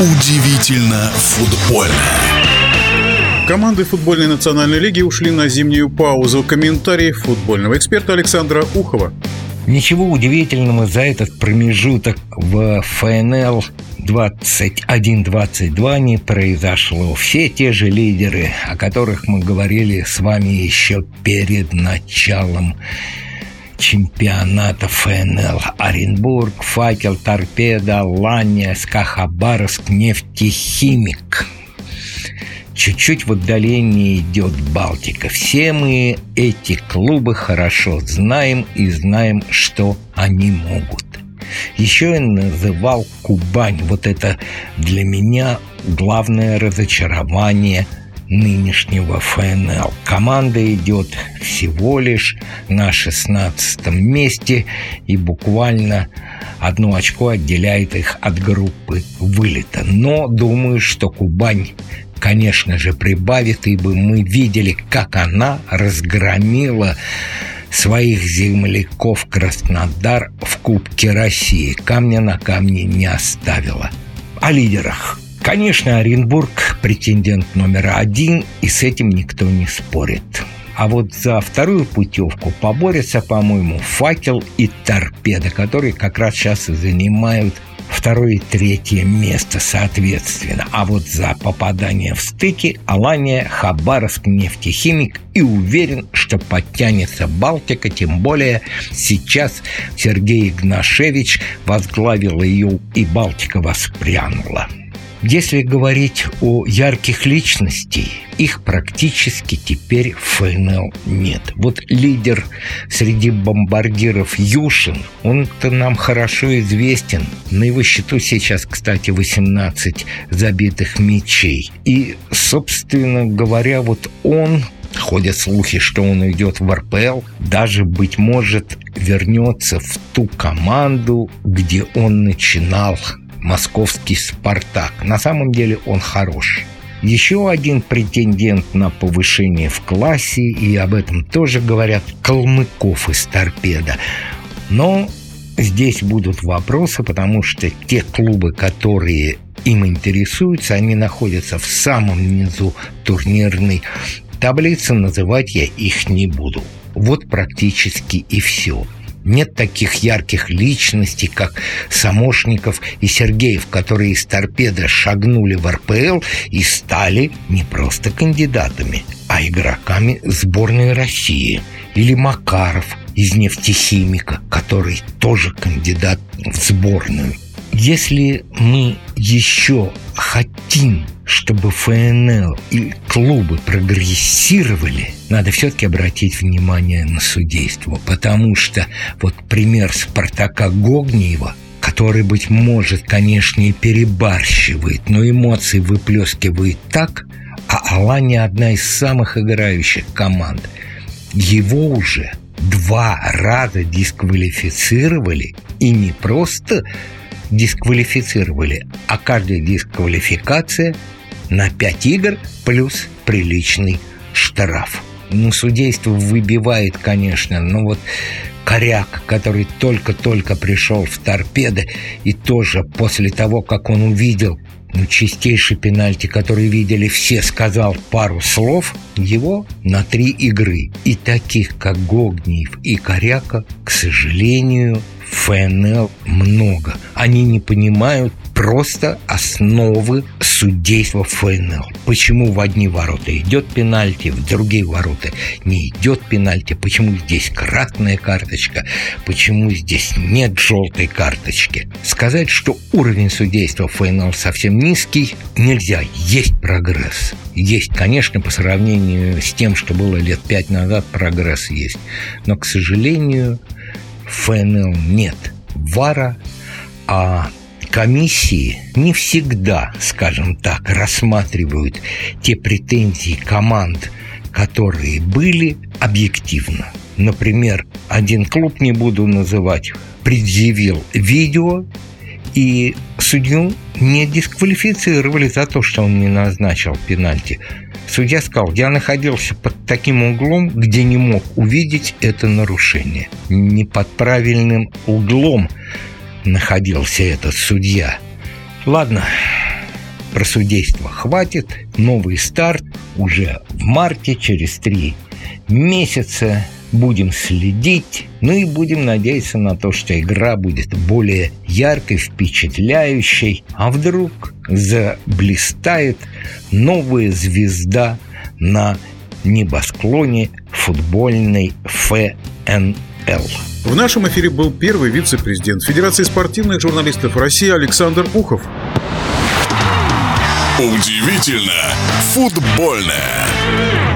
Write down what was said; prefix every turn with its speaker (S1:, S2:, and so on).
S1: Удивительно футбольно.
S2: Команды футбольной национальной лиги ушли на зимнюю паузу. Комментарий футбольного эксперта Александра Ухова.
S3: Ничего удивительного за этот промежуток в ФНЛ 21-22 не произошло. Все те же лидеры, о которых мы говорили с вами еще перед началом чемпионата ФНЛ. Оренбург, Факел, Торпеда, Лания, Скахабаровск, Нефтехимик. Чуть-чуть в отдалении идет Балтика. Все мы эти клубы хорошо знаем и знаем, что они могут. Еще я называл Кубань. Вот это для меня главное разочарование – нынешнего ФНЛ. Команда идет всего лишь на 16 месте и буквально одно очко отделяет их от группы вылета. Но думаю, что Кубань конечно же, прибавит, ибо мы видели, как она разгромила своих земляков Краснодар в Кубке России. Камня на камне не оставила. О лидерах. Конечно, Оренбург претендент номер один, и с этим никто не спорит. А вот за вторую путевку поборются, по-моему, «Факел» и «Торпеда», которые как раз сейчас и занимают второе и третье место соответственно. А вот за попадание в стыки Алания, Хабаровск, нефтехимик и уверен, что подтянется Балтика, тем более сейчас Сергей Игнашевич возглавил ее и Балтика воспрянула. Если говорить о ярких личностей, их практически теперь в ФНЛ нет. Вот лидер среди бомбардиров Юшин, он-то нам хорошо известен. На его счету сейчас, кстати, 18 забитых мячей. И, собственно говоря, вот он Ходят слухи, что он уйдет в РПЛ, даже, быть может, вернется в ту команду, где он начинал московский «Спартак». На самом деле он хорош. Еще один претендент на повышение в классе, и об этом тоже говорят, Калмыков из «Торпеда». Но здесь будут вопросы, потому что те клубы, которые им интересуются, они находятся в самом низу турнирной таблицы, называть я их не буду. Вот практически и все. Нет таких ярких личностей, как Самошников и Сергеев, которые из торпеда шагнули в РПЛ и стали не просто кандидатами, а игроками сборной России. Или Макаров из нефтехимика, который тоже кандидат в сборную. Если мы еще хотим чтобы ФНЛ и клубы прогрессировали, надо все-таки обратить внимание на судейство, потому что вот пример Спартака Гогниева который, быть может, конечно, и перебарщивает, но эмоции выплескивает так, а Алания одна из самых играющих команд. Его уже два раза дисквалифицировали, и не просто дисквалифицировали, а каждая дисквалификация на 5 игр плюс приличный штраф. Ну, судейство выбивает, конечно, но вот Коряк, который только-только пришел в торпеды, и тоже после того, как он увидел ну, чистейший пенальти, который видели все, сказал пару слов, его на три игры. И таких, как Гогниев и Коряка, к сожалению, ФНЛ много. Они не понимают просто основы судейства ФНЛ. Почему в одни ворота идет пенальти, в другие ворота не идет пенальти, почему здесь красная карточка, почему здесь нет желтой карточки. Сказать, что уровень судейства ФНЛ совсем низкий, нельзя. Есть прогресс. Есть, конечно, по сравнению с тем, что было лет пять назад, прогресс есть. Но, к сожалению, ФНЛ нет ВАРа, а комиссии не всегда, скажем так, рассматривают те претензии команд, которые были объективно. Например, один клуб, не буду называть, предъявил видео, и судью не дисквалифицировали за то, что он не назначил пенальти. Судья сказал, я находился под таким углом, где не мог увидеть это нарушение. Не под правильным углом находился этот судья. Ладно, про судейство хватит. Новый старт уже в марте, через три месяца. Будем следить, ну и будем надеяться на то, что игра будет более яркой, впечатляющей. А вдруг заблистает новая звезда на небосклоне футбольной ФНЛ.
S2: В нашем эфире был первый вице-президент Федерации спортивных журналистов России Александр Ухов.
S1: Удивительно футбольное.